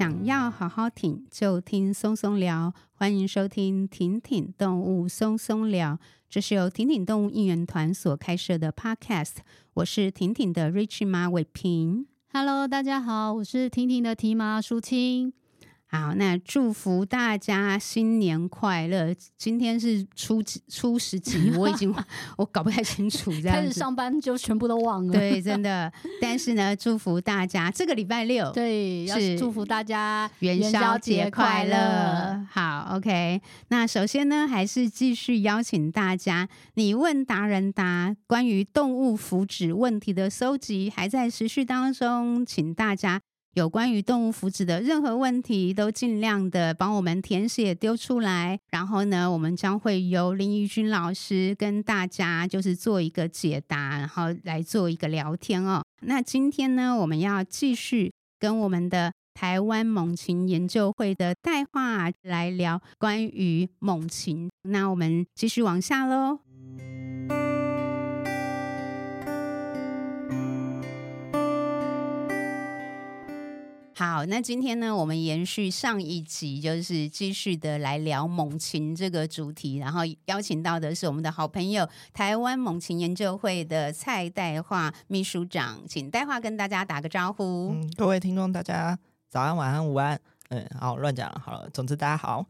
想要好好挺，就听松松聊。欢迎收听挺挺动物松松聊，这是由挺挺动物应援团所开设的 Podcast。我是挺挺的 Rich 马伟平。Hello，大家好，我是婷婷的提妈淑清。好，那祝福大家新年快乐！今天是初几？初十几？我已经 我搞不太清楚。这样开始上班就全部都忘了。对，真的。但是呢，祝福大家这个礼拜六，对，是祝福大家元宵节快乐。好，OK。那首先呢，还是继续邀请大家，你问达人答，关于动物福祉问题的搜集还在持续当中，请大家。有关于动物福祉的任何问题，都尽量的帮我们填写丢出来。然后呢，我们将会由林怡君老师跟大家就是做一个解答，然后来做一个聊天哦。那今天呢，我们要继续跟我们的台湾猛禽研究会的代话来聊关于猛禽。那我们继续往下喽。好，那今天呢，我们延续上一集，就是继续的来聊猛禽这个主题，然后邀请到的是我们的好朋友台湾猛禽研究会的蔡代化秘书长，请代化跟大家打个招呼。嗯，各位听众，大家早安、晚安、午安。嗯，好，乱讲了，好了，总之大家好。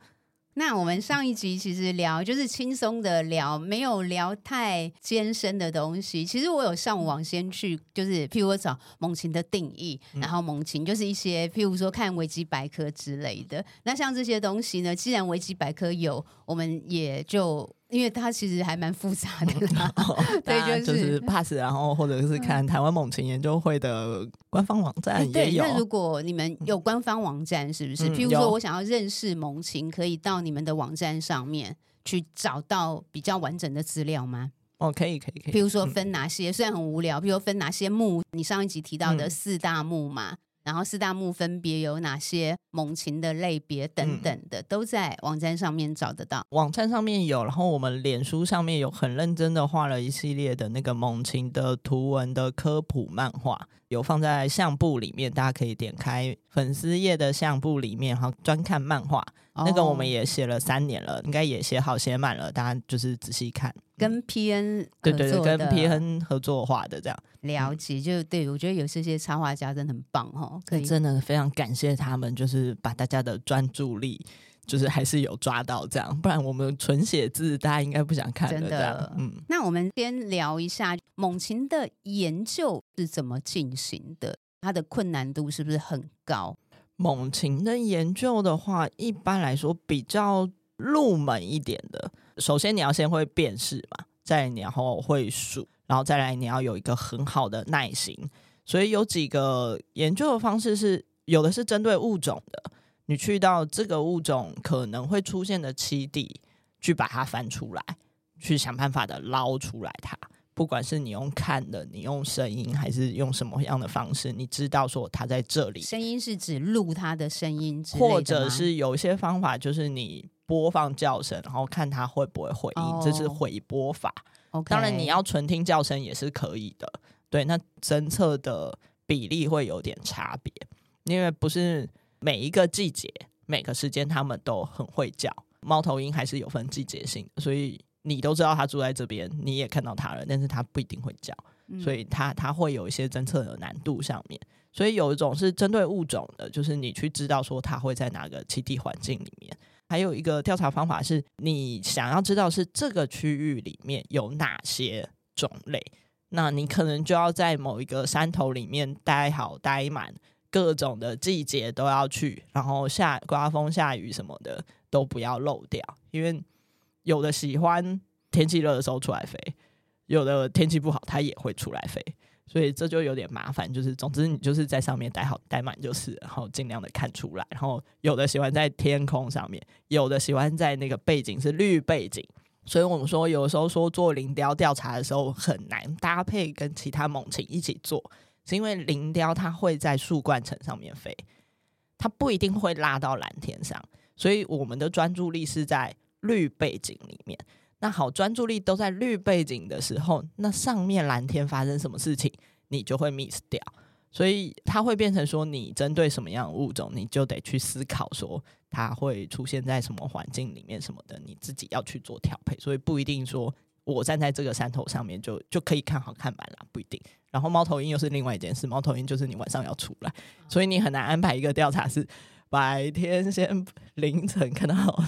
那我们上一集其实聊就是轻松的聊，没有聊太艰深的东西。其实我有上网先去，就是譬如我找猛禽的定义，然后猛禽就是一些譬如说看维基百科之类的。那像这些东西呢，既然维基百科有，我们也就。因为它其实还蛮复杂的啦 对，就是 pass，然后或者是看台湾猛禽研究会的官方网站也有。那如果你们有官方网站，是不是？譬如说我想要认识猛禽，可以到你们的网站上面去找到比较完整的资料吗？哦，可以，可以，可以。譬如说分哪些，虽然很无聊，譬如说分哪些目，你上一集提到的四大目嘛。然后四大目分别有哪些猛禽的类别等等的，都在网站上面找得到。网站上面有，然后我们脸书上面有很认真的画了一系列的那个猛禽的图文的科普漫画，有放在相簿里面，大家可以点开粉丝页的相簿里面，然后专看漫画。哦、那个我们也写了三年了，应该也写好写满了，大家就是仔细看。跟 PN 对对对，跟 PN 合作画的这样了解，就对我觉得有这些插画家真的很棒哦，可以真的非常感谢他们，就是把大家的专注力就是还是有抓到这样，不然我们纯写字大家应该不想看的。真的，嗯，那我们先聊一下猛禽的研究是怎么进行的，它的困难度是不是很高？猛禽的研究的话，一般来说比较入门一点的。首先你要先会辨识嘛，再然后会数，然后再来你要有一个很好的耐心。所以有几个研究的方式是，有的是针对物种的，你去到这个物种可能会出现的栖地，去把它翻出来，去想办法的捞出来它。不管是你用看的，你用声音，还是用什么样的方式，你知道说它在这里。声音是指录它的声音，或者是有一些方法就是你。播放叫声，然后看它会不会回应，oh, 这是回播法。当然，你要纯听叫声也是可以的。对，那侦测的比例会有点差别，因为不是每一个季节、每个时间它们都很会叫。猫头鹰还是有分季节性，所以你都知道它住在这边，你也看到它了，但是它不一定会叫，嗯、所以它它会有一些侦测的难度上面。所以有一种是针对物种的，就是你去知道说它会在哪个栖地环境里面。还有一个调查方法是，你想要知道是这个区域里面有哪些种类，那你可能就要在某一个山头里面待好、待满，各种的季节都要去，然后下刮风下雨什么的都不要漏掉，因为有的喜欢天气热的时候出来飞，有的天气不好它也会出来飞。所以这就有点麻烦，就是总之你就是在上面待好待满就是，然后尽量的看出来。然后有的喜欢在天空上面，有的喜欢在那个背景是绿背景。所以我们说有时候说做林雕调查的时候很难搭配跟其他猛禽一起做，是因为林雕它会在树冠层上面飞，它不一定会拉到蓝天上，所以我们的专注力是在绿背景里面。那好，专注力都在绿背景的时候，那上面蓝天发生什么事情，你就会 miss 掉。所以它会变成说，你针对什么样的物种，你就得去思考说它会出现在什么环境里面什么的，你自己要去做调配。所以不一定说我站在这个山头上面就就可以看好看满了，不一定。然后猫头鹰又是另外一件事，猫头鹰就是你晚上要出来，所以你很难安排一个调查是白天先凌晨看到，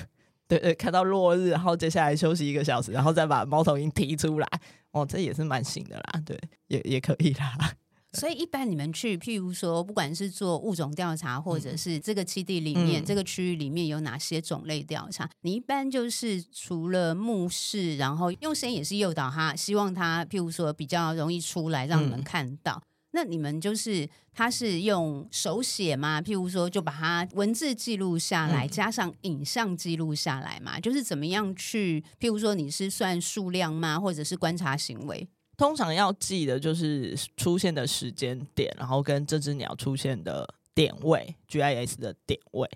对对，看到落日，然后接下来休息一个小时，然后再把猫头鹰提出来。哦，这也是蛮行的啦，对，也也可以啦。所以一般你们去，譬如说，不管是做物种调查，或者是这个基地里面、嗯、这个区域里面有哪些种类调查，你一般就是除了目视，然后用声音也是诱导他，希望他譬如说比较容易出来，让你们看到。嗯、那你们就是他是用手写吗？譬如说，就把它文字记录下来，加上影像记录下来嘛？就是怎么样去？譬如说，你是算数量吗？或者是观察行为？通常要记的就是出现的时间点，然后跟这只鸟出现的点位，GIS 的点位。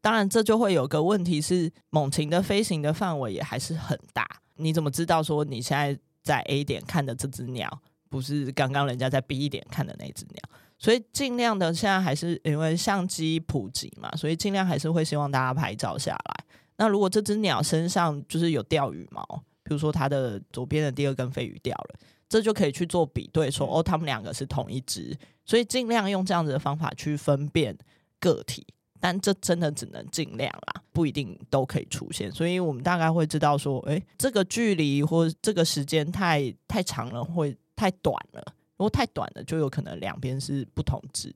当然，这就会有个问题是，猛禽的飞行的范围也还是很大。你怎么知道说你现在在 A 点看的这只鸟，不是刚刚人家在 B 点看的那只鸟？所以尽量的，现在还是因为相机普及嘛，所以尽量还是会希望大家拍照下来。那如果这只鸟身上就是有掉羽毛，比如说它的左边的第二根飞羽掉了。这就可以去做比对说，说哦，他们两个是同一只，所以尽量用这样子的方法去分辨个体，但这真的只能尽量啦，不一定都可以出现。所以我们大概会知道说，诶，这个距离或这个时间太太长了，会太短了。如果太短了，就有可能两边是不同只，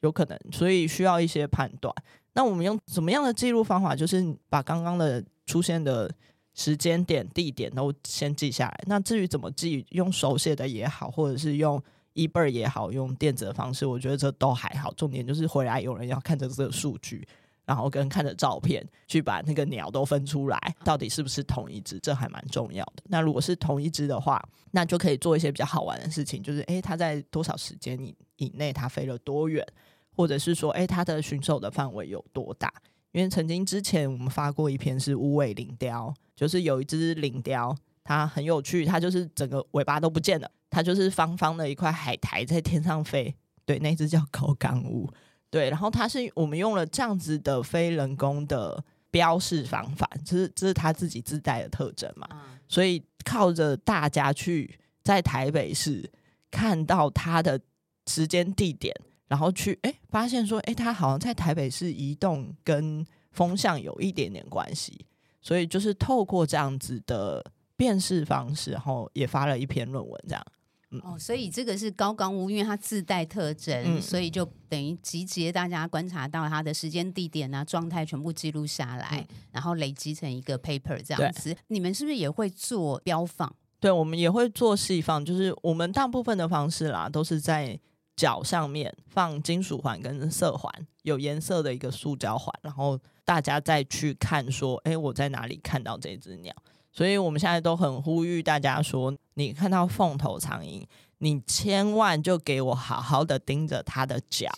有可能，所以需要一些判断。那我们用什么样的记录方法？就是把刚刚的出现的。时间点、地点都先记下来。那至于怎么记，用手写的也好，或者是用 e b 也好，用电子的方式，我觉得这都还好。重点就是回来有人要看着这个数据，然后跟看着照片去把那个鸟都分出来，到底是不是同一只，这还蛮重要的。那如果是同一只的话，那就可以做一些比较好玩的事情，就是诶，它在多少时间以以内，它飞了多远，或者是说，诶，它的巡守的范围有多大？因为曾经之前我们发过一篇是无尾领雕，就是有一只领雕，它很有趣，它就是整个尾巴都不见了，它就是方方的一块海苔在天上飞。对，那只叫高岗乌。对，然后它是我们用了这样子的非人工的标示方法，就是这是它自己自带的特征嘛，所以靠着大家去在台北市看到它的时间地点。然后去哎，发现说哎，它好像在台北市移动跟风向有一点点关系，所以就是透过这样子的辨识方式，然后也发了一篇论文这样。嗯、哦，所以这个是高岗屋，因为它自带特征，嗯、所以就等于集结大家观察到它的时间、地点啊、状态全部记录下来，嗯、然后累积成一个 paper 这样子。你们是不是也会做标访？对，我们也会做细放，就是我们大部分的方式啦，都是在。脚上面放金属环跟色环，有颜色的一个塑胶环，然后大家再去看说，哎，我在哪里看到这只鸟？所以我们现在都很呼吁大家说，你看到凤头苍鹰，你千万就给我好好的盯着它的脚，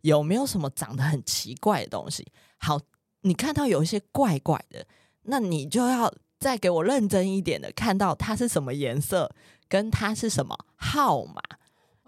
有没有什么长得很奇怪的东西？好，你看到有一些怪怪的，那你就要再给我认真一点的看到它是什么颜色，跟它是什么号码。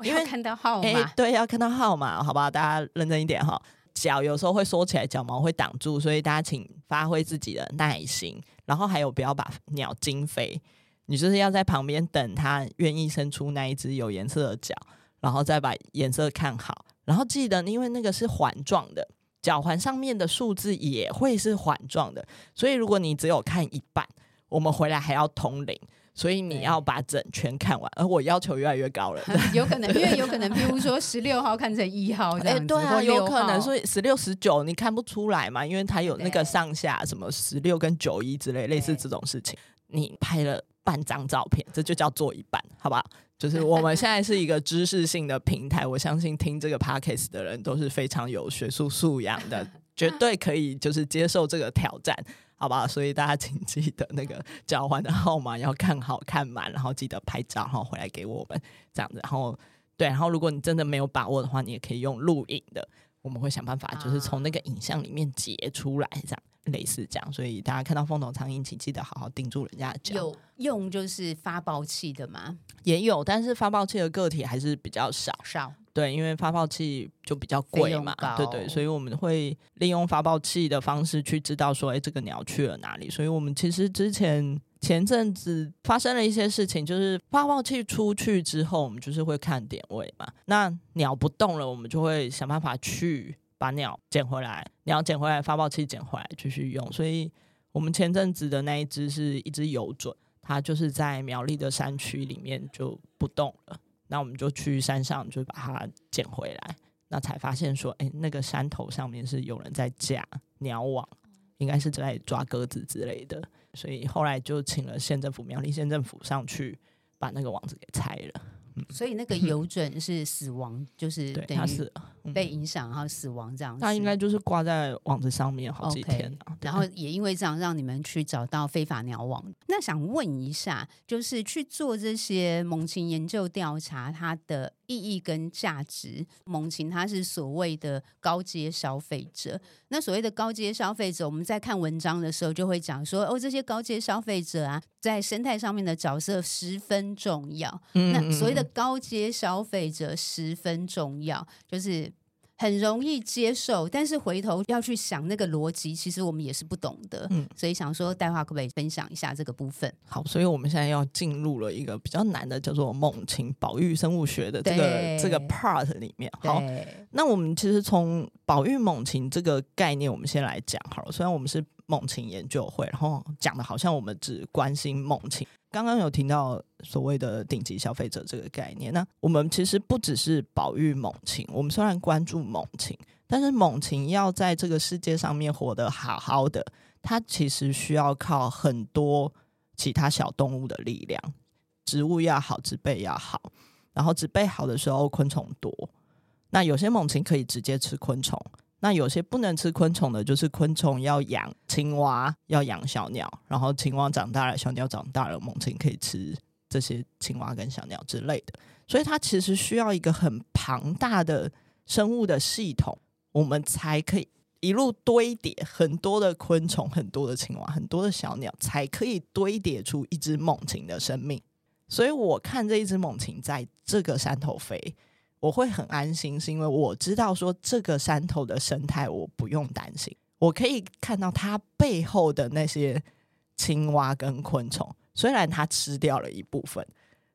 因为看到号码，欸，对，要看到号码，好不好，大家认真一点哈。脚有时候会缩起来，脚毛会挡住，所以大家请发挥自己的耐心，然后还有不要把鸟惊飞，你就是要在旁边等它愿意伸出那一只有颜色的脚，然后再把颜色看好，然后记得，因为那个是环状的，脚环上面的数字也会是环状的，所以如果你只有看一半，我们回来还要通灵。所以你要把整圈看完，而我要求越来越高了。有可能，因为有可能，譬如 说十六号看成一号这样子，欸、对啊，有可能。所以十六、十九你看不出来嘛？因为它有那个上下什么十六跟九一之类，类似这种事情。你拍了半张照片，这就叫做一半，好不好？就是我们现在是一个知识性的平台，我相信听这个 podcast 的人都是非常有学术素养的，绝对可以就是接受这个挑战。好吧，所以大家请记得那个交换的号码要看好看满，然后记得拍照，然后回来给我们这样子。然后对，然后如果你真的没有把握的话，你也可以用录影的，我们会想办法，就是从那个影像里面截出来，这样类似这样。所以大家看到凤头苍蝇，请记得好好盯住人家的脚。有用就是发报器的吗？也有，但是发报器的个体还是比较少。少。对，因为发报器就比较贵嘛，对对，所以我们会利用发报器的方式去知道说，哎，这个鸟去了哪里。所以我们其实之前前阵子发生了一些事情，就是发报器出去之后，我们就是会看点位嘛。那鸟不动了，我们就会想办法去把鸟捡回来，鸟捡回来，发报器捡回来继续用。所以我们前阵子的那一只是一只游隼，它就是在苗栗的山区里面就不动了。那我们就去山上，就把它捡回来。那才发现说，哎、那个山头上面是有人在架鸟网，应该是在抓鸽子之类的。所以后来就请了县政府苗栗县政府上去把那个网子给拆了。所以那个游隼是死亡，就是对，它是被影响然后死亡这样子。它应该就是挂在网子上面好几天了，然后也因为这样让你们去找到非法鸟网。那想问一下，就是去做这些猛禽研究调查，它的意义跟价值？猛禽它是所谓的高阶消费者，那所谓的高阶消费者，我们在看文章的时候就会讲说，哦，这些高阶消费者啊，在生态上面的角色十分重要。嗯嗯嗯，那所谓的高阶消费者十分重要，就是。很容易接受，但是回头要去想那个逻辑，其实我们也是不懂的。嗯，所以想说，待会可不可以分享一下这个部分？好，所以我们现在要进入了一个比较难的，叫做猛禽保育生物学的这个这个 part 里面。好，那我们其实从保育猛禽这个概念，我们先来讲好了。虽然我们是猛禽研究会，然后讲的好像我们只关心猛禽。刚刚有提到所谓的顶级消费者这个概念，那我们其实不只是保育猛禽，我们虽然关注猛禽，但是猛禽要在这个世界上面活得好好的，它其实需要靠很多其他小动物的力量，植物要好，植被要好，然后植被好的时候，昆虫多，那有些猛禽可以直接吃昆虫。那有些不能吃昆虫的，就是昆虫要养青蛙，要养小鸟，然后青蛙长大了，小鸟长大了，猛禽可以吃这些青蛙跟小鸟之类的。所以它其实需要一个很庞大的生物的系统，我们才可以一路堆叠很多的昆虫、很多的青蛙、很多的小鸟，才可以堆叠出一只猛禽的生命。所以我看这一只猛禽在这个山头飞。我会很安心，是因为我知道说这个山头的生态我不用担心，我可以看到它背后的那些青蛙跟昆虫。虽然它吃掉了一部分，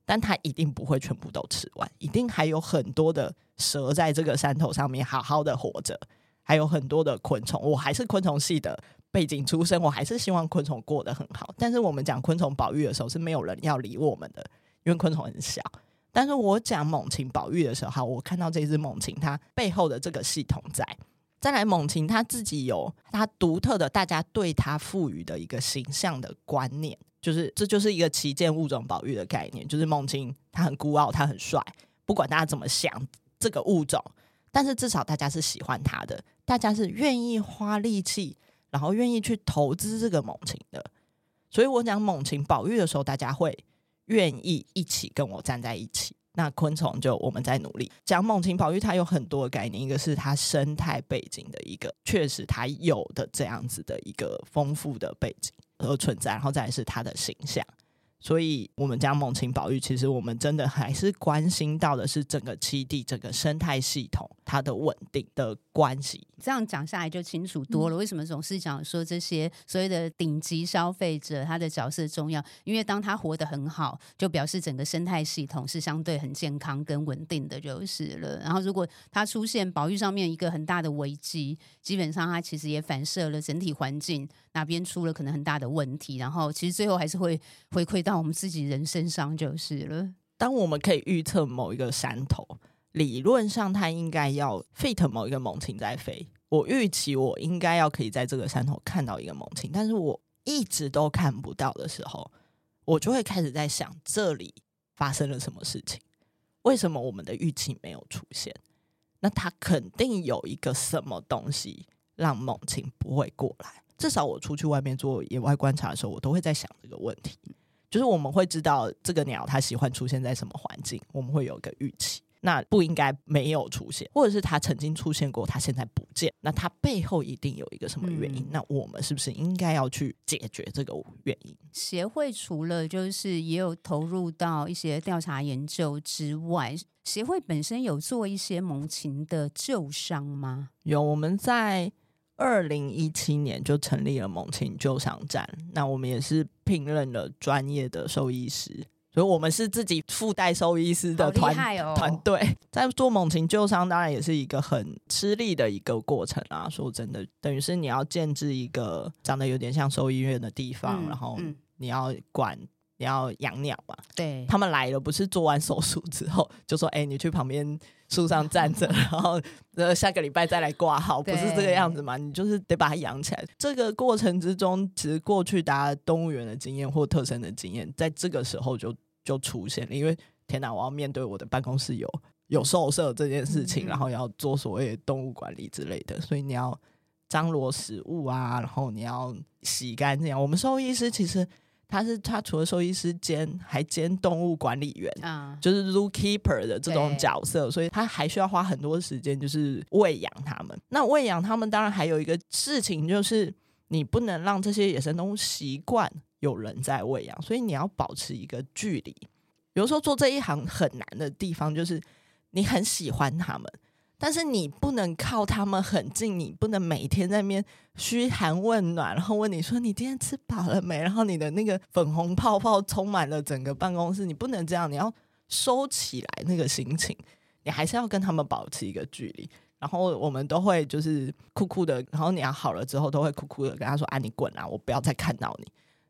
但它一定不会全部都吃完，一定还有很多的蛇在这个山头上面好好的活着，还有很多的昆虫。我还是昆虫系的背景出身，我还是希望昆虫过得很好。但是我们讲昆虫保育的时候，是没有人要理我们的，因为昆虫很小。但是我讲猛禽保育的时候，我看到这只猛禽，它背后的这个系统在。再来，猛禽它自己有它独特的，大家对它赋予的一个形象的观念，就是这就是一个旗舰物种保育的概念，就是猛禽它很孤傲，它很帅，不管大家怎么想这个物种，但是至少大家是喜欢它的，大家是愿意花力气，然后愿意去投资这个猛禽的。所以我讲猛禽保育的时候，大家会。愿意一起跟我站在一起，那昆虫就我们在努力讲猛禽保育，它有很多的概念，一个是它生态背景的一个，确实它有的这样子的一个丰富的背景而存在，然后再是它的形象。所以，我们讲猛禽保育，其实我们真的还是关心到的是整个栖地、整个生态系统它的稳定的关系。这样讲下来就清楚多了。为什么总是讲说这些所谓的顶级消费者他的角色重要？因为当他活得很好，就表示整个生态系统是相对很健康跟稳定的，就是了。然后，如果它出现保育上面一个很大的危机，基本上它其实也反射了整体环境哪边出了可能很大的问题，然后其实最后还是会回馈到。我们自己人身上就是了。当我们可以预测某一个山头，理论上它应该要 fit 某一个猛禽在飞。我预期我应该要可以在这个山头看到一个猛禽，但是我一直都看不到的时候，我就会开始在想，这里发生了什么事情？为什么我们的预期没有出现？那它肯定有一个什么东西让猛禽不会过来。至少我出去外面做野外观察的时候，我都会在想这个问题。就是我们会知道这个鸟它喜欢出现在什么环境，我们会有一个预期。那不应该没有出现，或者是他曾经出现过，他现在不见，那他背后一定有一个什么原因？嗯、那我们是不是应该要去解决这个原因？协会除了就是也有投入到一些调查研究之外，协会本身有做一些蒙禽的救伤吗？有，我们在二零一七年就成立了蒙禽救伤站，那我们也是聘任了专业的兽医师。所以，我们是自己附带兽医师的团团队，在做猛禽救伤，当然也是一个很吃力的一个过程啊。说真的，等于是你要建置一个长得有点像兽医院的地方，嗯、然后你要管。你要养鸟嘛？对，他们来了，不是做完手术之后就说：“哎、欸，你去旁边树上站着，然后呃下个礼拜再来挂号，不是这个样子嘛？你就是得把它养起来。这个过程之中，其实过去大家动物园的经验或特生的经验，在这个时候就就出现了。因为天哪，我要面对我的办公室有有兽舍这件事情，嗯、然后要做所谓的动物管理之类的，所以你要张罗食物啊，然后你要洗干净。我们兽医师其实。他是他除了兽医师兼还兼动物管理员啊，就是 zookeeper 的这种角色，所以他还需要花很多时间，就是喂养他们。那喂养他们，当然还有一个事情，就是你不能让这些野生动物习惯有人在喂养，所以你要保持一个距离。有时候做这一行很难的地方，就是你很喜欢他们。但是你不能靠他们很近，你不能每天在那边嘘寒问暖，然后问你说你今天吃饱了没？然后你的那个粉红泡泡充满了整个办公室，你不能这样，你要收起来那个心情，你还是要跟他们保持一个距离。然后我们都会就是酷酷的，然后你要好了之后都会酷酷的跟他说啊，你滚啊，我不要再看到你，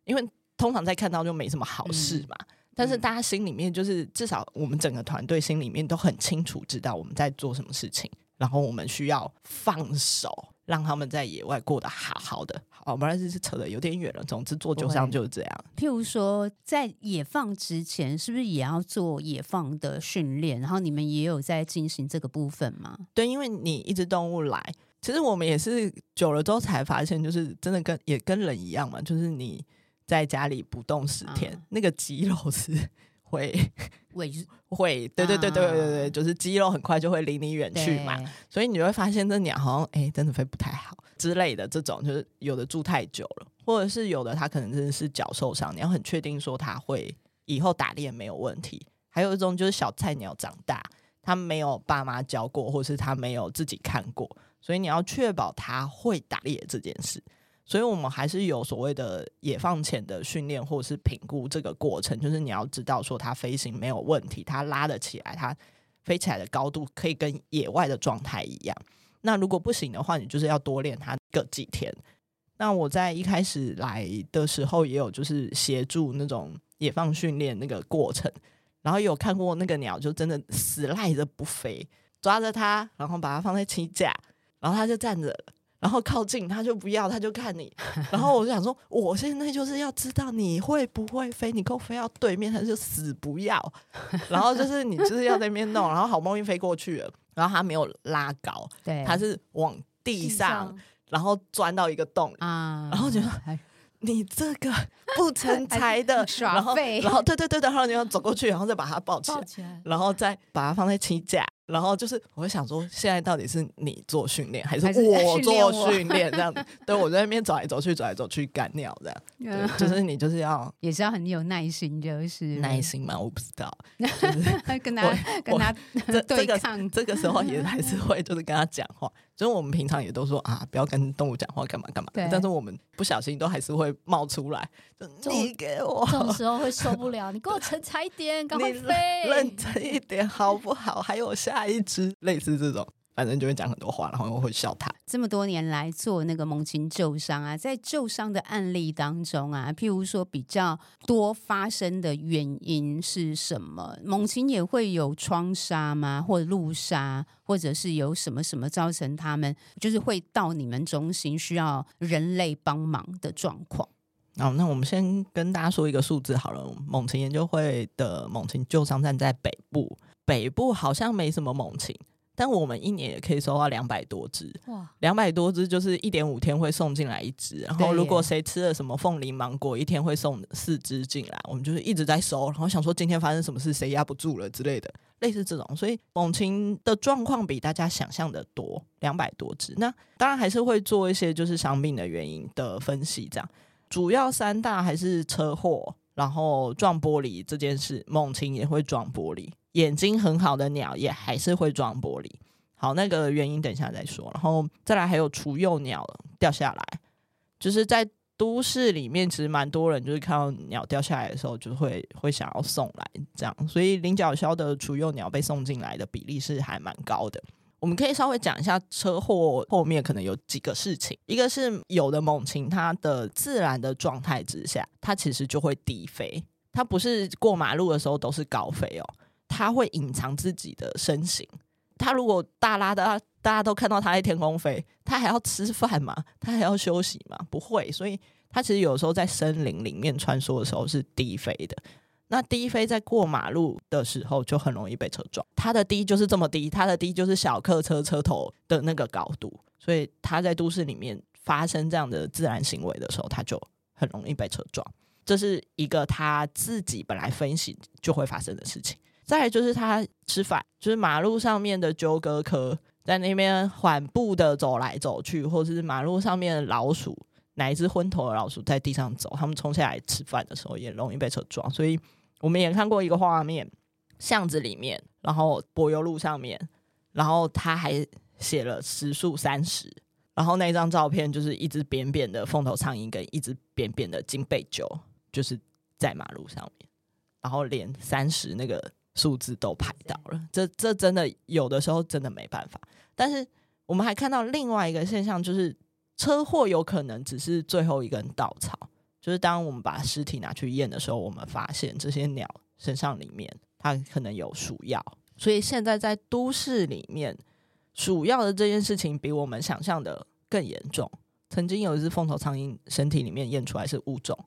因为通常在看到就没什么好事嘛。嗯但是大家心里面就是，至少我们整个团队心里面都很清楚，知道我们在做什么事情，然后我们需要放手，让他们在野外过得好好的。好，不然就是扯的有点远了。总之做救伤就是这样。譬如说，在野放之前，是不是也要做野放的训练？然后你们也有在进行这个部分吗？对，因为你一只动物来，其实我们也是久了之后才发现，就是真的跟也跟人一样嘛，就是你。在家里不动十天，嗯、那个肌肉是 会会会，对对对对对对，就是肌肉很快就会离你远去嘛，所以你会发现这鸟好像哎，真的飞不太好之类的这种，就是有的住太久了，或者是有的它可能真的是脚受伤，你要很确定说它会以后打猎没有问题。还有一种就是小菜鸟长大，他没有爸妈教过，或是他没有自己看过，所以你要确保他会打猎这件事。所以，我们还是有所谓的野放前的训练，或者是评估这个过程。就是你要知道，说它飞行没有问题，它拉得起来，它飞起来的高度可以跟野外的状态一样。那如果不行的话，你就是要多练它个几天。那我在一开始来的时候，也有就是协助那种野放训练那个过程，然后有看过那个鸟就真的死赖着不飞，抓着它，然后把它放在起架，然后它就站着。然后靠近他就不要，他就看你。然后我就想说，我现在就是要知道你会不会飞，你给我飞到对面，他就死不要。然后就是你就是要在那边弄，然后好不容易飞过去了，然后他没有拉高，对，他是往地上，然后钻到一个洞啊，然后觉得你这个不成才的 耍废，然后对对对，然后你要走过去，然后再把它抱起来，起来然后再把它放在起架。然后就是，我会想说，现在到底是你做训练，还是我做训练？这样子，对，我在那边走来走去，走来走去干鸟这样。对，就是你就是要，也是要很有耐心，就是耐心嘛，我不知道，就是跟他跟他 对抗，这个时候也还是会就是跟他讲话。就是我们平常也都说啊，不要跟动物讲话，干嘛干嘛。对。但是我们不小心都还是会冒出来。你给我。这种时候会受不了，你给我成才一点，赶快飞。认真一点好不好？还有下一只，类似这种。反正就会讲很多话，然后又会笑他。这么多年来做那个猛禽救伤啊，在救伤的案例当中啊，譬如说比较多发生的原因是什么？猛禽也会有窗杀吗？或者路杀，或者是有什么什么造成他们就是会到你们中心需要人类帮忙的状况？好，那我们先跟大家说一个数字好了。猛禽研究会的猛禽救伤站在北部，北部好像没什么猛禽。但我们一年也可以收到两百多只，哇，两百多只就是一点五天会送进来一只。然后如果谁吃了什么凤梨芒果，一天会送四只进来。我们就是一直在收，然后想说今天发生什么事，谁压不住了之类的，类似这种。所以猛禽的状况比大家想象的多，两百多只。那当然还是会做一些就是伤病的原因的分析，这样主要三大还是车祸，然后撞玻璃这件事，猛禽也会撞玻璃。眼睛很好的鸟也还是会撞玻璃，好，那个原因等一下再说。然后再来还有雏幼鸟掉下来，就是在都市里面，其实蛮多人就是看到鸟掉下来的时候，就会会想要送来这样。所以林角鸮的雏幼鸟被送进来的比例是还蛮高的。我们可以稍微讲一下车祸后面可能有几个事情，一个是有的猛禽它的自然的状态之下，它其实就会低飞，它不是过马路的时候都是高飞哦。它会隐藏自己的身形。它如果大拉的，大家都看到它在天空飞，它还要吃饭吗？它还要休息吗？不会。所以它其实有时候在森林里面穿梭的时候是低飞的。那低飞在过马路的时候就很容易被车撞。它的低就是这么低，它的低就是小客车车头的那个高度。所以它在都市里面发生这样的自然行为的时候，它就很容易被车撞。这是一个它自己本来分析就会发生的事情。再就是它吃饭，就是马路上面的纠葛科在那边缓步的走来走去，或者是马路上面的老鼠，哪一只昏头的老鼠在地上走，他们冲下来吃饭的时候也容易被车撞。所以我们也看过一个画面，巷子里面，然后柏油路上面，然后他还写了时速三十，然后那张照片就是一只扁扁的凤头苍蝇跟一只扁扁的金背鸠，就是在马路上面，然后连三十那个。数字都排到了，这这真的有的时候真的没办法。但是我们还看到另外一个现象，就是车祸有可能只是最后一根稻草。就是当我们把尸体拿去验的时候，我们发现这些鸟身上里面它可能有鼠药。所以现在在都市里面，鼠药的这件事情比我们想象的更严重。曾经有一只凤头苍蝇身体里面验出来是五种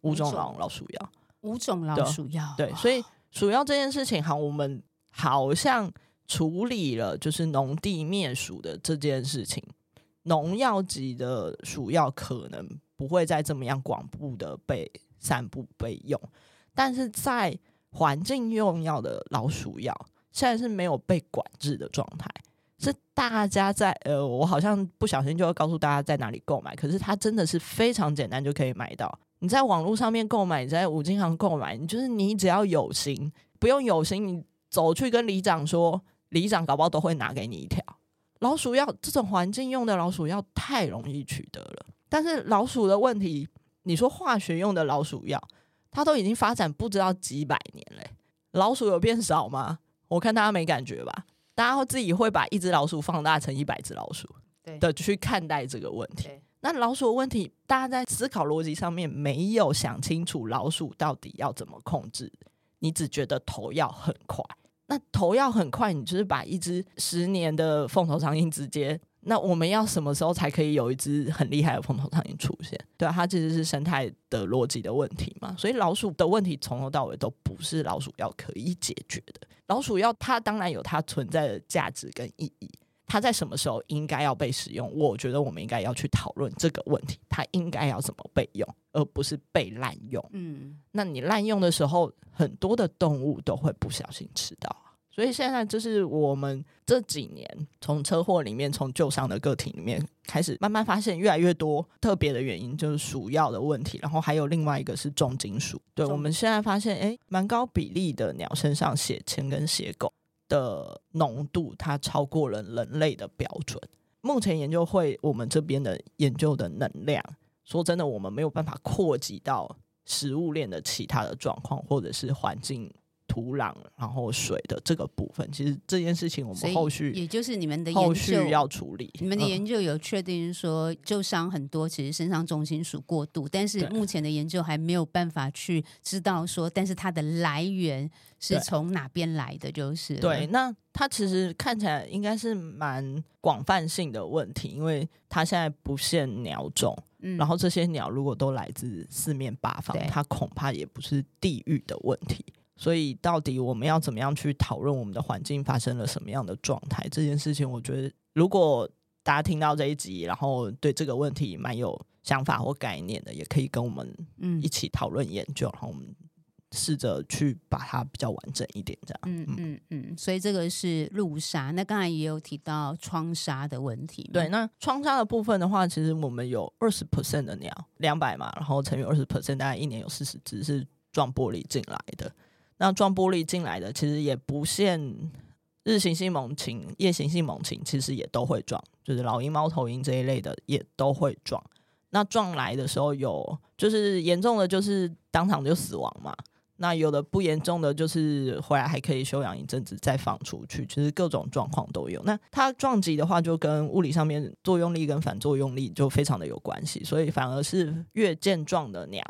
五种老老鼠药，五种老鼠药，对，所以。鼠药这件事情，好，我们好像处理了，就是农地灭鼠的这件事情。农药级的鼠药可能不会再这么样广布的被散布被用，但是在环境用药的老鼠药，现在是没有被管制的状态，是大家在呃，我好像不小心就要告诉大家在哪里购买，可是它真的是非常简单就可以买到。你在网络上面购买，你在五金行购买，你就是你只要有心，不用有心，你走去跟里长说，里长搞不好都会拿给你一条老鼠药。这种环境用的老鼠药太容易取得了，但是老鼠的问题，你说化学用的老鼠药，它都已经发展不知道几百年嘞，老鼠有变少吗？我看大家没感觉吧？大家会自己会把一只老鼠放大成一百只老鼠，的去看待这个问题。那老鼠的问题，大家在思考逻辑上面没有想清楚，老鼠到底要怎么控制？你只觉得头要很快，那头要很快，你就是把一只十年的凤头苍蝇直接，那我们要什么时候才可以有一只很厉害的凤头苍蝇出现？对啊，它其实是生态的逻辑的问题嘛。所以老鼠的问题从头到尾都不是老鼠药可以解决的。老鼠药它当然有它存在的价值跟意义。它在什么时候应该要被使用？我觉得我们应该要去讨论这个问题。它应该要怎么被用，而不是被滥用。嗯，那你滥用的时候，很多的动物都会不小心吃到。所以现在就是我们这几年从车祸里面，从旧伤的个体里面开始慢慢发现越来越多特别的原因，就是鼠药的问题。然后还有另外一个是重金属。对，我们现在发现，诶，蛮高比例的鸟身上血铅跟血汞的浓度，它超过了人类的标准。目前研究会我们这边的研究的能量，说真的，我们没有办法扩及到食物链的其他的状况，或者是环境。土壤，然后水的这个部分，其实这件事情我们后续也就是你们的后续要处理。你们的研究有确定说，旧伤很多，其实身上重金属过度，但是目前的研究还没有办法去知道说，但是它的来源是从哪边来的，就是对。那它其实看起来应该是蛮广泛性的问题，因为它现在不限鸟种，嗯，然后这些鸟如果都来自四面八方，它恐怕也不是地域的问题。所以到底我们要怎么样去讨论我们的环境发生了什么样的状态这件事情？我觉得如果大家听到这一集，然后对这个问题蛮有想法或概念的，也可以跟我们一起讨论研究，嗯、然后我们。试着去把它比较完整一点，这样。嗯嗯嗯，所以这个是路杀。那刚才也有提到窗杀的问题。对，那窗杀的部分的话，其实我们有二十 percent 的鸟，两百嘛，然后乘以二十 percent，大概一年有四十只是撞玻璃进来的。那撞玻璃进来的，其实也不限日行性猛禽、夜行性猛禽，其实也都会撞，就是老鹰、猫头鹰这一类的也都会撞。那撞来的时候有，就是严重的，就是当场就死亡嘛。那有的不严重的，就是回来还可以休养一阵子再放出去，其实各种状况都有。那它撞击的话，就跟物理上面作用力跟反作用力就非常的有关系，所以反而是越健壮的鸟，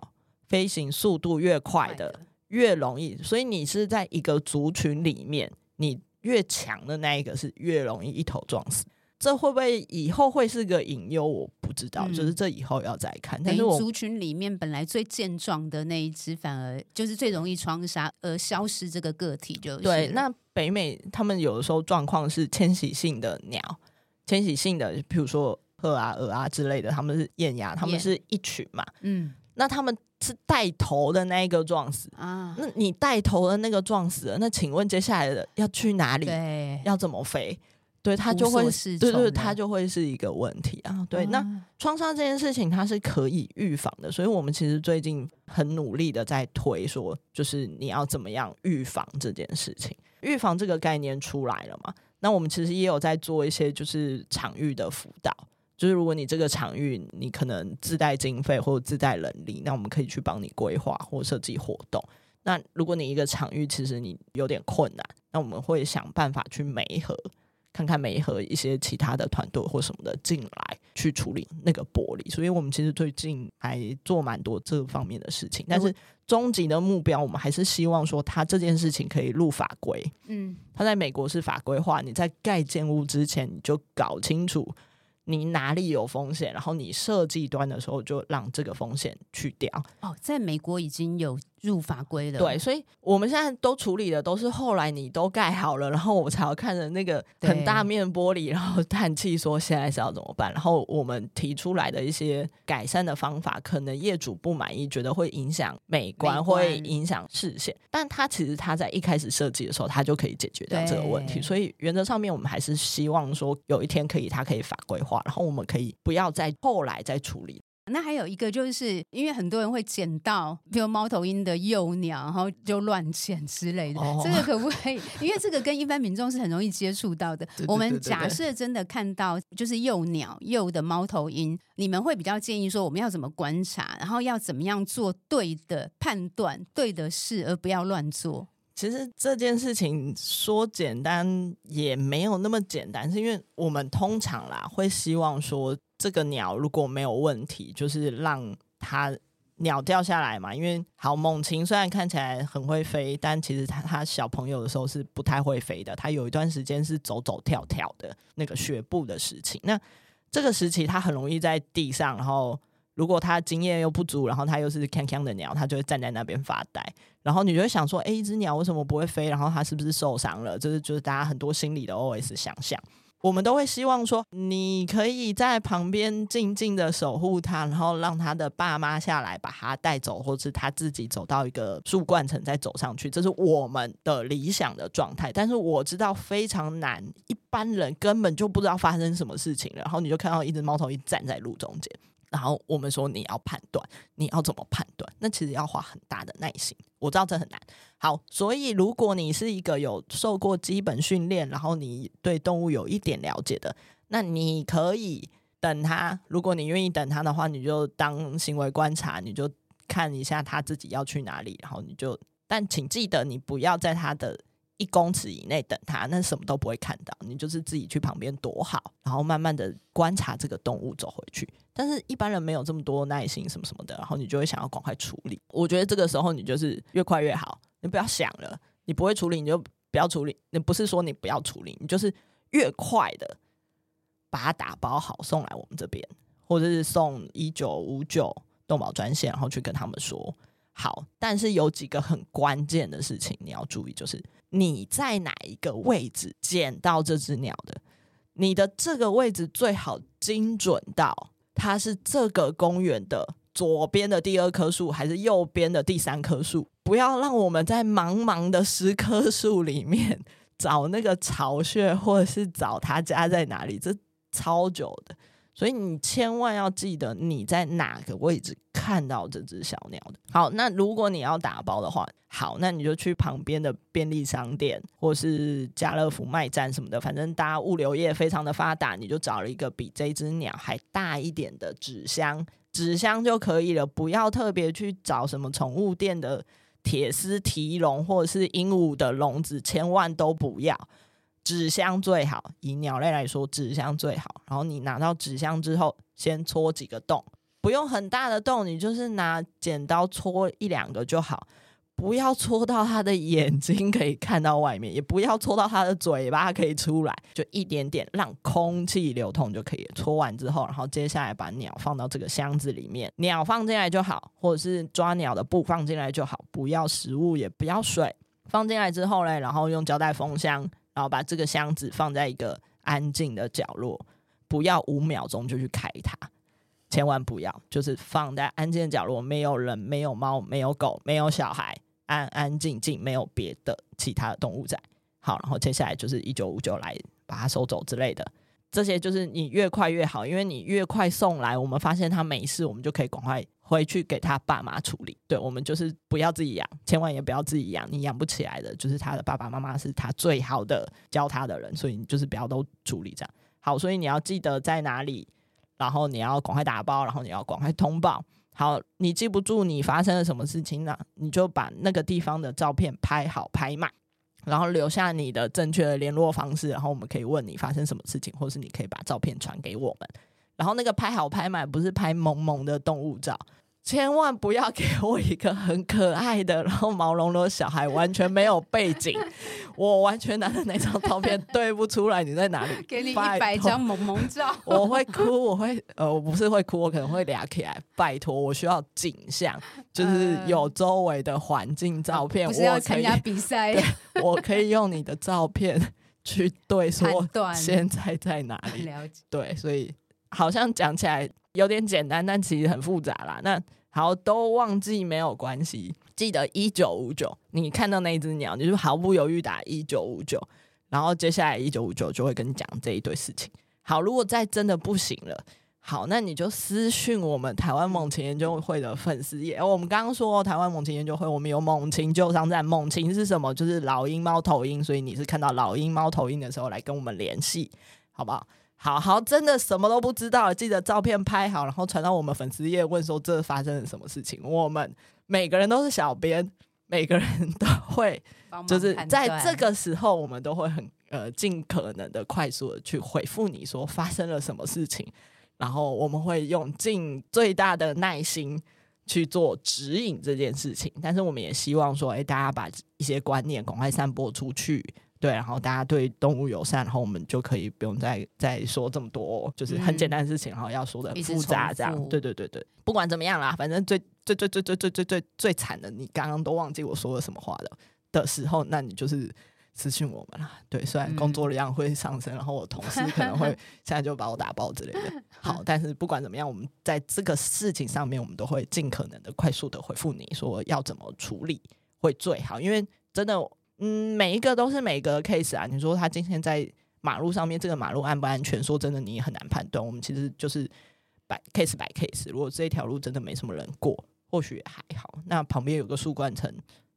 飞行速度越快的越容易。所以你是在一个族群里面，你越强的那一个是越容易一头撞死。这会不会以后会是个隐忧？我不知道，嗯、就是这以后要再看。但是族群里面本来最健壮的那一只，反而就是最容易窗杀而消失这个个体就，就是对。那北美他们有的时候状况是迁徙性的鸟，迁徙性的，比如说鹤啊、鹅啊之类的，他们是雁鸭，他们是一群嘛。嗯，那他们是带头的那一个撞死啊。那你带头的那个撞死了，那请问接下来的要去哪里？对，要怎么飞？对，他就会是，对对，他就会是一个问题啊。对，那创伤这件事情它是可以预防的，所以我们其实最近很努力的在推说，就是你要怎么样预防这件事情。预防这个概念出来了嘛？那我们其实也有在做一些就是场域的辅导，就是如果你这个场域你可能自带经费或者自带人力，那我们可以去帮你规划或设计活动。那如果你一个场域其实你有点困难，那我们会想办法去媒合。看看媒合一些其他的团队或什么的进来去处理那个玻璃，所以我们其实最近还做蛮多这方面的事情。但是终极的目标，我们还是希望说，它这件事情可以入法规。嗯，它在美国是法规化，你在盖建物之前你就搞清楚。你哪里有风险，然后你设计端的时候就让这个风险去掉。哦，在美国已经有入法规的。对，所以我们现在都处理的都是后来你都盖好了，然后我才要看着那个很大面玻璃，然后叹气说现在是要怎么办。然后我们提出来的一些改善的方法，可能业主不满意，觉得会影响美观，美观会影响视线。但他其实他在一开始设计的时候，他就可以解决掉这个问题。所以原则上面，我们还是希望说有一天可以，他可以法规化。然后我们可以不要再后来再处理。那还有一个就是，因为很多人会捡到，比如猫头鹰的幼鸟，然后就乱捡之类的。哦、这个可不可以？因为这个跟一般民众是很容易接触到的。对对对对对，我们假设真的看到就是幼鸟、幼的猫头鹰，你们会比较建议说，我们要怎么观察，然后要怎么样做对的判断、对的事，而不要乱做。其实这件事情说简单也没有那么简单，是因为我们通常啦会希望说，这个鸟如果没有问题，就是让它鸟掉下来嘛。因为好猛禽虽然看起来很会飞，但其实它它小朋友的时候是不太会飞的。它有一段时间是走走跳跳的那个学步的时期。那这个时期它很容易在地上，然后。如果它经验又不足，然后它又是锵锵的鸟，它就会站在那边发呆。然后你就会想说，诶，一只鸟为什么不会飞？然后它是不是受伤了？这是就是大家很多心里的 OS 想象。我们都会希望说，你可以在旁边静静的守护他，然后让他的爸妈下来把他带走，或是他自己走到一个树冠层再走上去，这是我们的理想的状态。但是我知道非常难，一般人根本就不知道发生什么事情。然后你就看到一只猫头鹰站在路中间。然后我们说，你要判断，你要怎么判断？那其实要花很大的耐心。我知道这很难。好，所以如果你是一个有受过基本训练，然后你对动物有一点了解的，那你可以等它。如果你愿意等它的话，你就当行为观察，你就看一下它自己要去哪里，然后你就，但请记得你不要在它的。一公尺以内等它，那什么都不会看到，你就是自己去旁边躲好，然后慢慢的观察这个动物走回去。但是一般人没有这么多耐心，什么什么的，然后你就会想要赶快处理。我觉得这个时候你就是越快越好，你不要想了，你不会处理你就不要处理。你不是说你不要处理，你就是越快的把它打包好送来我们这边，或者是送一九五九动保专线，然后去跟他们说。好，但是有几个很关键的事情你要注意，就是你在哪一个位置捡到这只鸟的，你的这个位置最好精准到它是这个公园的左边的第二棵树，还是右边的第三棵树。不要让我们在茫茫的十棵树里面找那个巢穴，或者是找他家在哪里，这超久的。所以你千万要记得你在哪个位置看到这只小鸟的。好，那如果你要打包的话，好，那你就去旁边的便利商店或是家乐福卖站什么的，反正大家物流业非常的发达，你就找了一个比这只鸟还大一点的纸箱，纸箱就可以了，不要特别去找什么宠物店的铁丝提笼或者是鹦鹉的笼子，千万都不要。纸箱最好，以鸟类来说，纸箱最好。然后你拿到纸箱之后，先戳几个洞，不用很大的洞，你就是拿剪刀戳一两个就好，不要戳到它的眼睛可以看到外面，也不要戳到它的嘴巴可以出来，就一点点让空气流通就可以了。戳完之后，然后接下来把鸟放到这个箱子里面，鸟放进来就好，或者是抓鸟的布放进来就好，不要食物，也不要水。放进来之后嘞，然后用胶带封箱。然后把这个箱子放在一个安静的角落，不要五秒钟就去开它，千万不要，就是放在安静的角落，没有人，没有猫，没有狗，没有小孩，安安静静，没有别的其他的动物在。好，然后接下来就是一九五九来把它收走之类的。这些就是你越快越好，因为你越快送来，我们发现它没事，我们就可以赶快回去给他爸妈处理。对，我们就是不要自己养，千万也不要自己养，你养不起来的，就是他的爸爸妈妈是他最好的教他的人，所以你就是不要都处理这样。好，所以你要记得在哪里，然后你要赶快打包，然后你要赶快通报。好，你记不住你发生了什么事情呢？你就把那个地方的照片拍好拍满。然后留下你的正确的联络方式，然后我们可以问你发生什么事情，或是你可以把照片传给我们。然后那个拍好拍满，不是拍萌萌的动物照。千万不要给我一个很可爱的，然后毛茸茸的小孩，完全没有背景，我完全拿着那张照片对不出来你在哪里。给你一百张萌萌照，我会哭，我会呃，我不是会哭，我可能会俩起来。拜托，我需要景象，就是有周围的环境照片。不是要参加比赛，我可以用你的照片去对说现在在哪里。了解。对，所以好像讲起来有点简单，但其实很复杂啦。那好，都忘记没有关系。记得一九五九，你看到那只鸟，你就毫不犹豫打一九五九，然后接下来一九五九就会跟你讲这一堆事情。好，如果再真的不行了，好，那你就私讯我们台湾猛禽研究会的粉丝页。我们刚刚说台湾猛禽研究会，我们有猛禽救伤站。猛禽是什么？就是老鹰、猫头鹰。所以你是看到老鹰、猫头鹰的时候来跟我们联系，好不好？好好，真的什么都不知道，记得照片拍好，然后传到我们粉丝页，问说这发生了什么事情。我们每个人都是小编，每个人都会，就是在这个时候，我们都会很呃尽可能的快速的去回复你说发生了什么事情，然后我们会用尽最大的耐心去做指引这件事情。但是我们也希望说，哎，大家把一些观念赶快散播出去。对，然后大家对动物友善，然后我们就可以不用再再说这么多，就是很简单的事情，然后要说的很复杂这样。对对对对，不管怎么样啦，反正最最最最最最最最最惨的，你刚刚都忘记我说了什么话了的时候，那你就是私信我们啦。对，虽然工作量会上升，然后我同事可能会 现在就把我打爆之类的。好，但是不管怎么样，我们在这个事情上面，我们都会尽可能的快速的回复你说要怎么处理会最好，因为真的。嗯，每一个都是每一个 case 啊。你说他今天在马路上面，这个马路安不安全？说真的，你也很难判断。我们其实就是摆 case 摆 case。如果这条路真的没什么人过，或许还好。那旁边有个树冠层，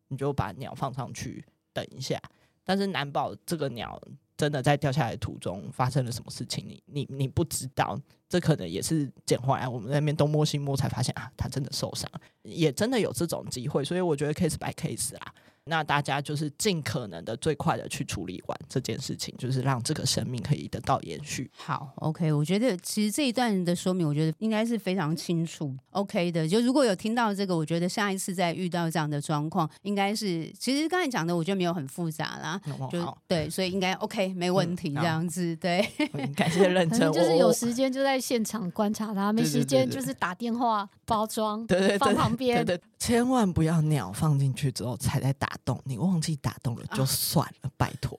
你就把鸟放上去等一下。但是难保这个鸟真的在掉下来途中发生了什么事情，你你你不知道。这可能也是捡回来，我们在那边东摸西摸才发现啊，它真的受伤，也真的有这种机会。所以我觉得 case by case 啊。那大家就是尽可能的最快的去处理完这件事情，就是让这个生命可以得到延续。好，OK，我觉得其实这一段的说明，我觉得应该是非常清楚，OK 的。就如果有听到这个，我觉得下一次再遇到这样的状况，应该是其实刚才讲的，我觉得没有很复杂啦，哦、就对，所以应该 OK 没问题这样子。嗯、对，感谢认真，就是有时间就在现场观察他，没时间就是打电话包装，对对，放旁边。对对，千万不要鸟放进去之后才在打洞，你忘记打洞了就算了，啊、拜托。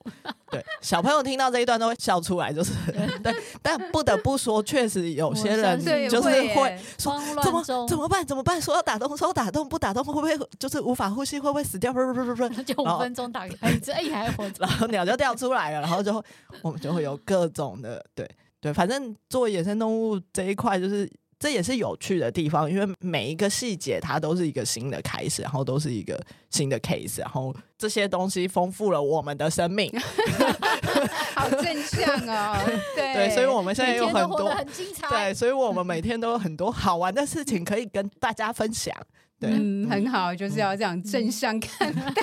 对，小朋友听到这一段都会笑出来，就是 对。但不得不说，确实有些人就是会说怎么怎么办？怎么办？说要打洞，说要打洞，不打洞会不会就是无法呼吸？会不会死掉？不不不不不，就五分钟打开，这哎还活着，然后鸟就掉出来了，然后就我们就会有各种的对对，反正做野生动物这一块就是。这也是有趣的地方，因为每一个细节它都是一个新的开始，然后都是一个新的 case，然后这些东西丰富了我们的生命，好正向哦。对对，所以我们现在有很多很精彩，对，所以我们每天都有很多好玩的事情可以跟大家分享。对，嗯，很好，就是要这样正向看待。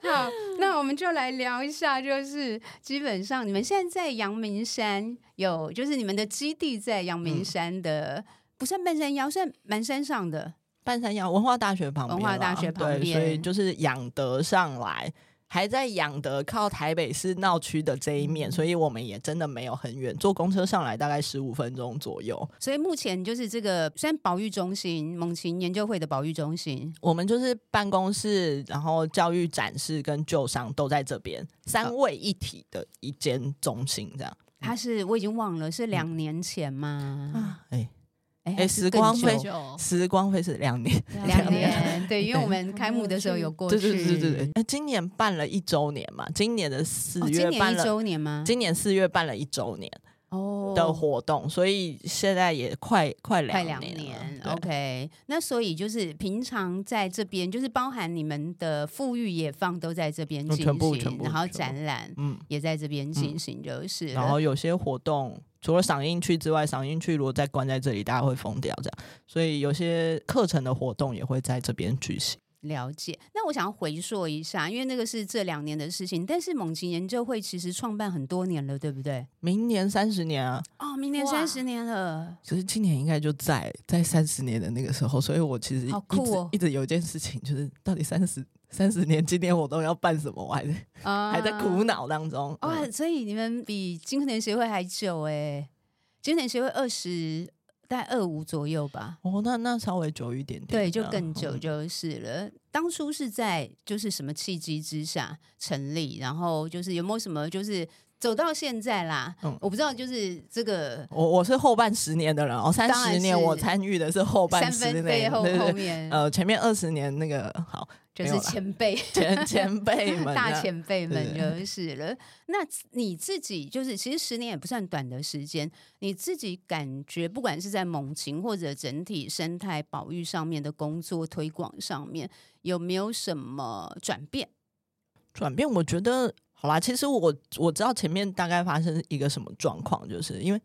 好，那我们就来聊一下，就是基本上你们现在在阳明山有，就是你们的基地在阳明山的，嗯、不算半山腰，算蛮山上的，半山腰文化大学旁边，文化大学旁边，所以就是养德上来。还在养德靠台北市闹区的这一面，所以我们也真的没有很远，坐公车上来大概十五分钟左右。所以目前就是这个，虽然保育中心猛禽研究会的保育中心，我们就是办公室，然后教育展示跟旧伤都在这边，三位一体的一间中心这样。他是我已经忘了是两年前吗？啊，哎。哎、欸，时光飞，时光飞是两年，两年，对，因为我们开幕的时候有过去，对对对对对。哎今年办了一周年嘛，今年的四月办了一周年吗？今年四月办了一周年哦。的活动，所以现在也快快两年，快两年。OK，那所以就是平常在这边，就是包含你们的富裕野放都在这边进行，然后展览嗯。也在这边进行，就是、嗯，然后有些活动。除了赏樱区之外，赏樱区如果再关在这里，大家会疯掉这样。所以有些课程的活动也会在这边举行。了解。那我想要回溯一下，因为那个是这两年的事情。但是猛禽研究会其实创办很多年了，对不对？明年三十年啊！哦，明年三十年了。其实今年应该就在在三十年的那个时候，所以我其实一好酷哦，一直有一件事情，就是到底三十三十年纪念活动要办什么，我还在、uh, 还在苦恼当中。哇、哦，所以你们比金科年协会还久哎！金科年协会二十。大概二五左右吧。哦，那那稍微久一点点。对，就更久就是了。嗯、当初是在就是什么契机之下成立，然后就是有没有什么就是走到现在啦？嗯，我不知道，就是这个。我我是后半十年的人哦，三十年我参与的是后半十年，对后后面呃前面二十年那个好。就是前辈，前前辈们，大前辈们就是了。那你自己就是，其实十年也不算短的时间。你自己感觉，不管是在猛禽或者整体生态保育上面的工作推广上面，有没有什么转变？转变，我觉得好啦。其实我我知道前面大概发生一个什么状况，就是因为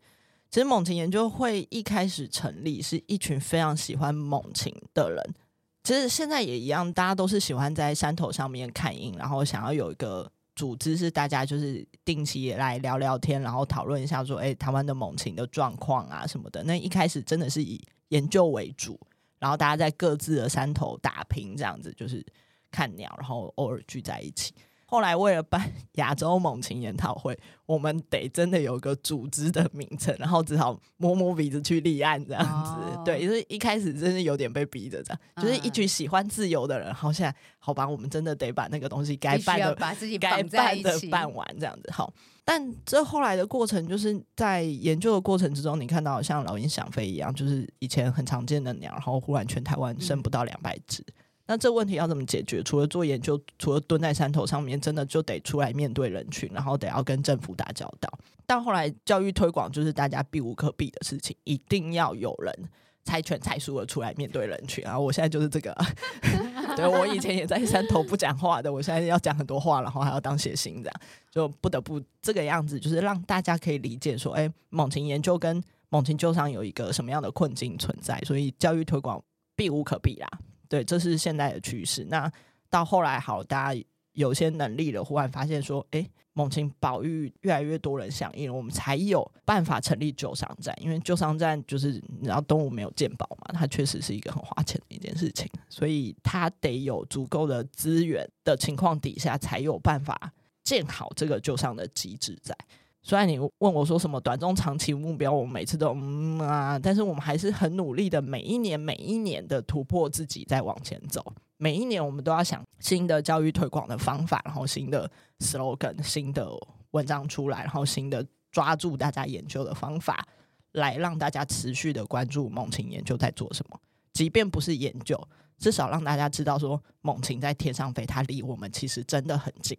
其实猛禽研究会一开始成立是一群非常喜欢猛禽的人。其实现在也一样，大家都是喜欢在山头上面看鹰，然后想要有一个组织，是大家就是定期也来聊聊天，然后讨论一下说，哎，台湾的猛禽的状况啊什么的。那一开始真的是以研究为主，然后大家在各自的山头打拼，这样子就是看鸟，然后偶尔聚在一起。后来为了办亚洲猛禽研讨会，我们得真的有个组织的名称，然后只好摸摸鼻子去立案这样子。哦、对，就是一开始真是有点被逼着这样，嗯、就是一群喜欢自由的人。好，现在好吧，我们真的得把那个东西该办的把自己该办的办完这样子。好，但这后来的过程，就是在研究的过程之中，你看到像老鹰想飞一样，就是以前很常见的鸟，然后忽然全台湾剩不到两百只。嗯那这问题要怎么解决？除了做研究，除了蹲在山头上面，真的就得出来面对人群，然后得要跟政府打交道。但后来教育推广就是大家避无可避的事情，一定要有人猜拳猜输了出来面对人群。然后我现在就是这个，对，我以前也在山头不讲话的，我现在要讲很多话，然后还要当谐星，这样就不得不这个样子，就是让大家可以理解说，哎，猛禽研究跟猛禽救伤有一个什么样的困境存在，所以教育推广避无可避啦。对，这是现在的趋势。那到后来，好，大家有些能力了，忽然发现说，哎，猛禽保育越来越多人响应，我们才有办法成立救伤站。因为救伤站就是，你知道动物没有健保嘛，它确实是一个很花钱的一件事情，所以它得有足够的资源的情况底下，才有办法建好这个救伤的机制在。虽然你问我说什么短中长期目标，我们每次都嗯啊，但是我们还是很努力的，每一年每一年的突破自己，在往前走。每一年我们都要想新的教育推广的方法，然后新的 slogan、新的文章出来，然后新的抓住大家研究的方法，来让大家持续的关注猛禽研究在做什么。即便不是研究，至少让大家知道说猛禽在天上飞，它离我们其实真的很近。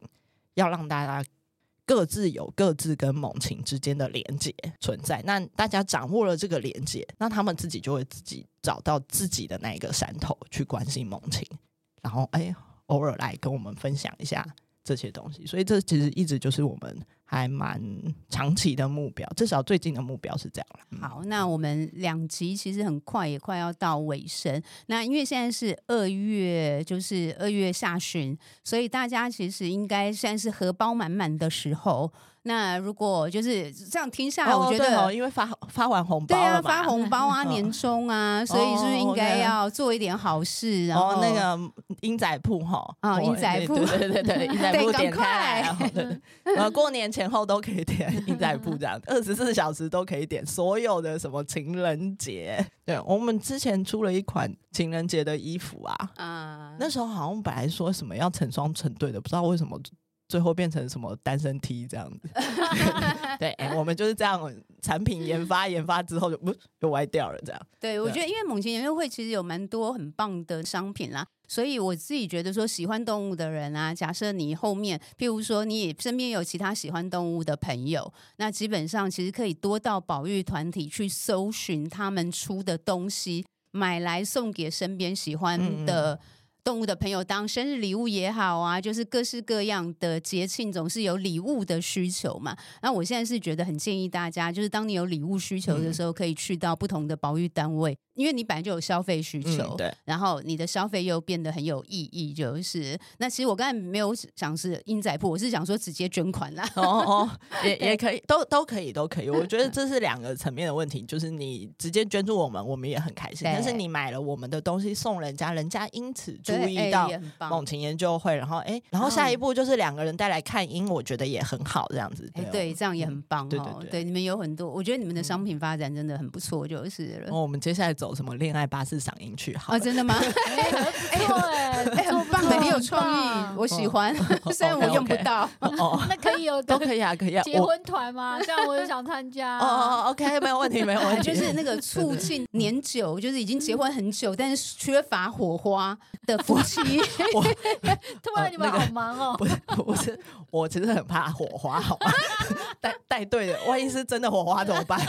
要让大家。各自有各自跟猛禽之间的连接存在，那大家掌握了这个连接，那他们自己就会自己找到自己的那一个山头去关心猛禽，然后哎，偶尔来跟我们分享一下这些东西。所以这其实一直就是我们。还蛮长期的目标，至少最近的目标是这样了。好，那我们两集其实很快也快要到尾声。那因为现在是二月，就是二月下旬，所以大家其实应该算是荷包满满的时候。那如果就是这样听下来，我觉得、哦哦、因为发发完红包，对啊，发红包啊，年终啊，所以是不是应该要做一点好事？然后那个鹰仔铺哈，啊，鹰仔铺，对对对对，鹰仔 铺点开，然后对，呃，过年前后都可以点鹰仔铺，这样 二十四小时都可以点，所有的什么情人节，对，我们之前出了一款情人节的衣服啊，啊，那时候好像本来说什么要成双成对的，不知道为什么。最后变成什么单身 T 这样子，对、欸，我们就是这样，产品研发研发之后就不就歪掉了这样。对，我觉得因为猛禽研究会其实有蛮多很棒的商品啦，所以我自己觉得说喜欢动物的人啊，假设你后面譬如说你也身边有其他喜欢动物的朋友，那基本上其实可以多到保育团体去搜寻他们出的东西，买来送给身边喜欢的。嗯嗯动物的朋友当生日礼物也好啊，就是各式各样的节庆总是有礼物的需求嘛。那我现在是觉得很建议大家，就是当你有礼物需求的时候，可以去到不同的保育单位。因为你本来就有消费需求，嗯、对，然后你的消费又变得很有意义，就是那其实我刚才没有想是鹰仔铺，我是想说直接捐款啦，哦 哦，也也可以，都都可以，都可以。我觉得 这是两个层面的问题，就是你直接捐助我们，我们也很开心。但是你买了我们的东西送人家，人家因此注意到猛禽研究会，然后哎，然后下一步就是两个人带来看鹰，我觉得也很好，这样子。哎，对，这样也很棒。对对对，你们有很多，我觉得你们的商品发展真的很不错，就是我们接下来。走什么恋爱巴士赏音去？好，真的吗？哎，哎，很棒的，你有创意，我喜欢。虽然我用不到，哦，那可以有，都可以啊，可以啊。结婚团吗？这样我也想参加。哦哦，OK，没有问题，没有问题。就是那个促进年久，就是已经结婚很久，但是缺乏火花的夫妻。突然你们好忙哦。不是，不是，我其实很怕火花，好吗？带带队的，万一是真的火花怎么办？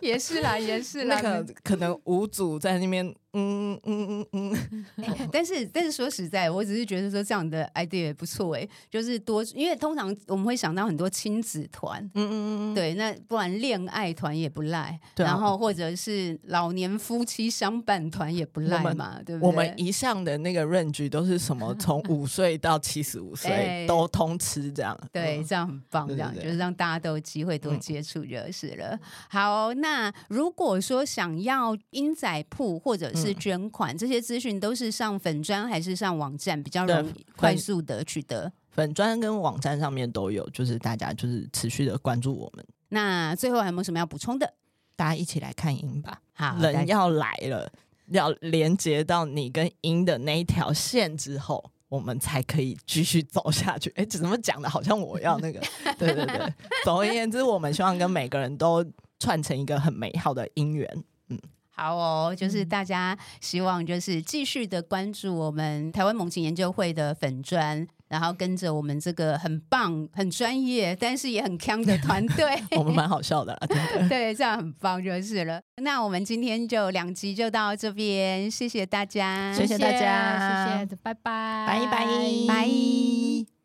也是啦，也是啦。那个可能五组在那边。嗯嗯嗯嗯，但是但是说实在，我只是觉得说这样的 idea 也不错哎，就是多，因为通常我们会想到很多亲子团，嗯嗯嗯，对，那不然恋爱团也不赖，然后或者是老年夫妻相伴团也不赖嘛，对不对？我们一向的那个 range 都是什么 从五岁到七十五岁都通吃这样，对，这样很棒，这样就是让大家都有机会多接触就是了。好，那如果说想要鹰仔铺或者是是捐款，这些资讯都是上粉砖还是上网站比较容易快速的取得？粉砖跟网站上面都有，就是大家就是持续的关注我们。那最后还有没有什么要补充的？大家一起来看音吧！好，人要来了，要连接到你跟音的那一条线之后，我们才可以继续走下去。哎，怎么讲的？好像我要那个？对对对。总而言之，我们希望跟每个人都串成一个很美好的姻缘。嗯。好哦，就是大家希望就是继续的关注我们台湾猛禽研究会的粉砖，然后跟着我们这个很棒、很专业，但是也很强的团队。我们蛮好笑的啦，真的。对，这样很棒就是了。那我们今天就两集就到这边，谢谢大家，谢谢大家，谢谢，拜拜，拜拜，拜。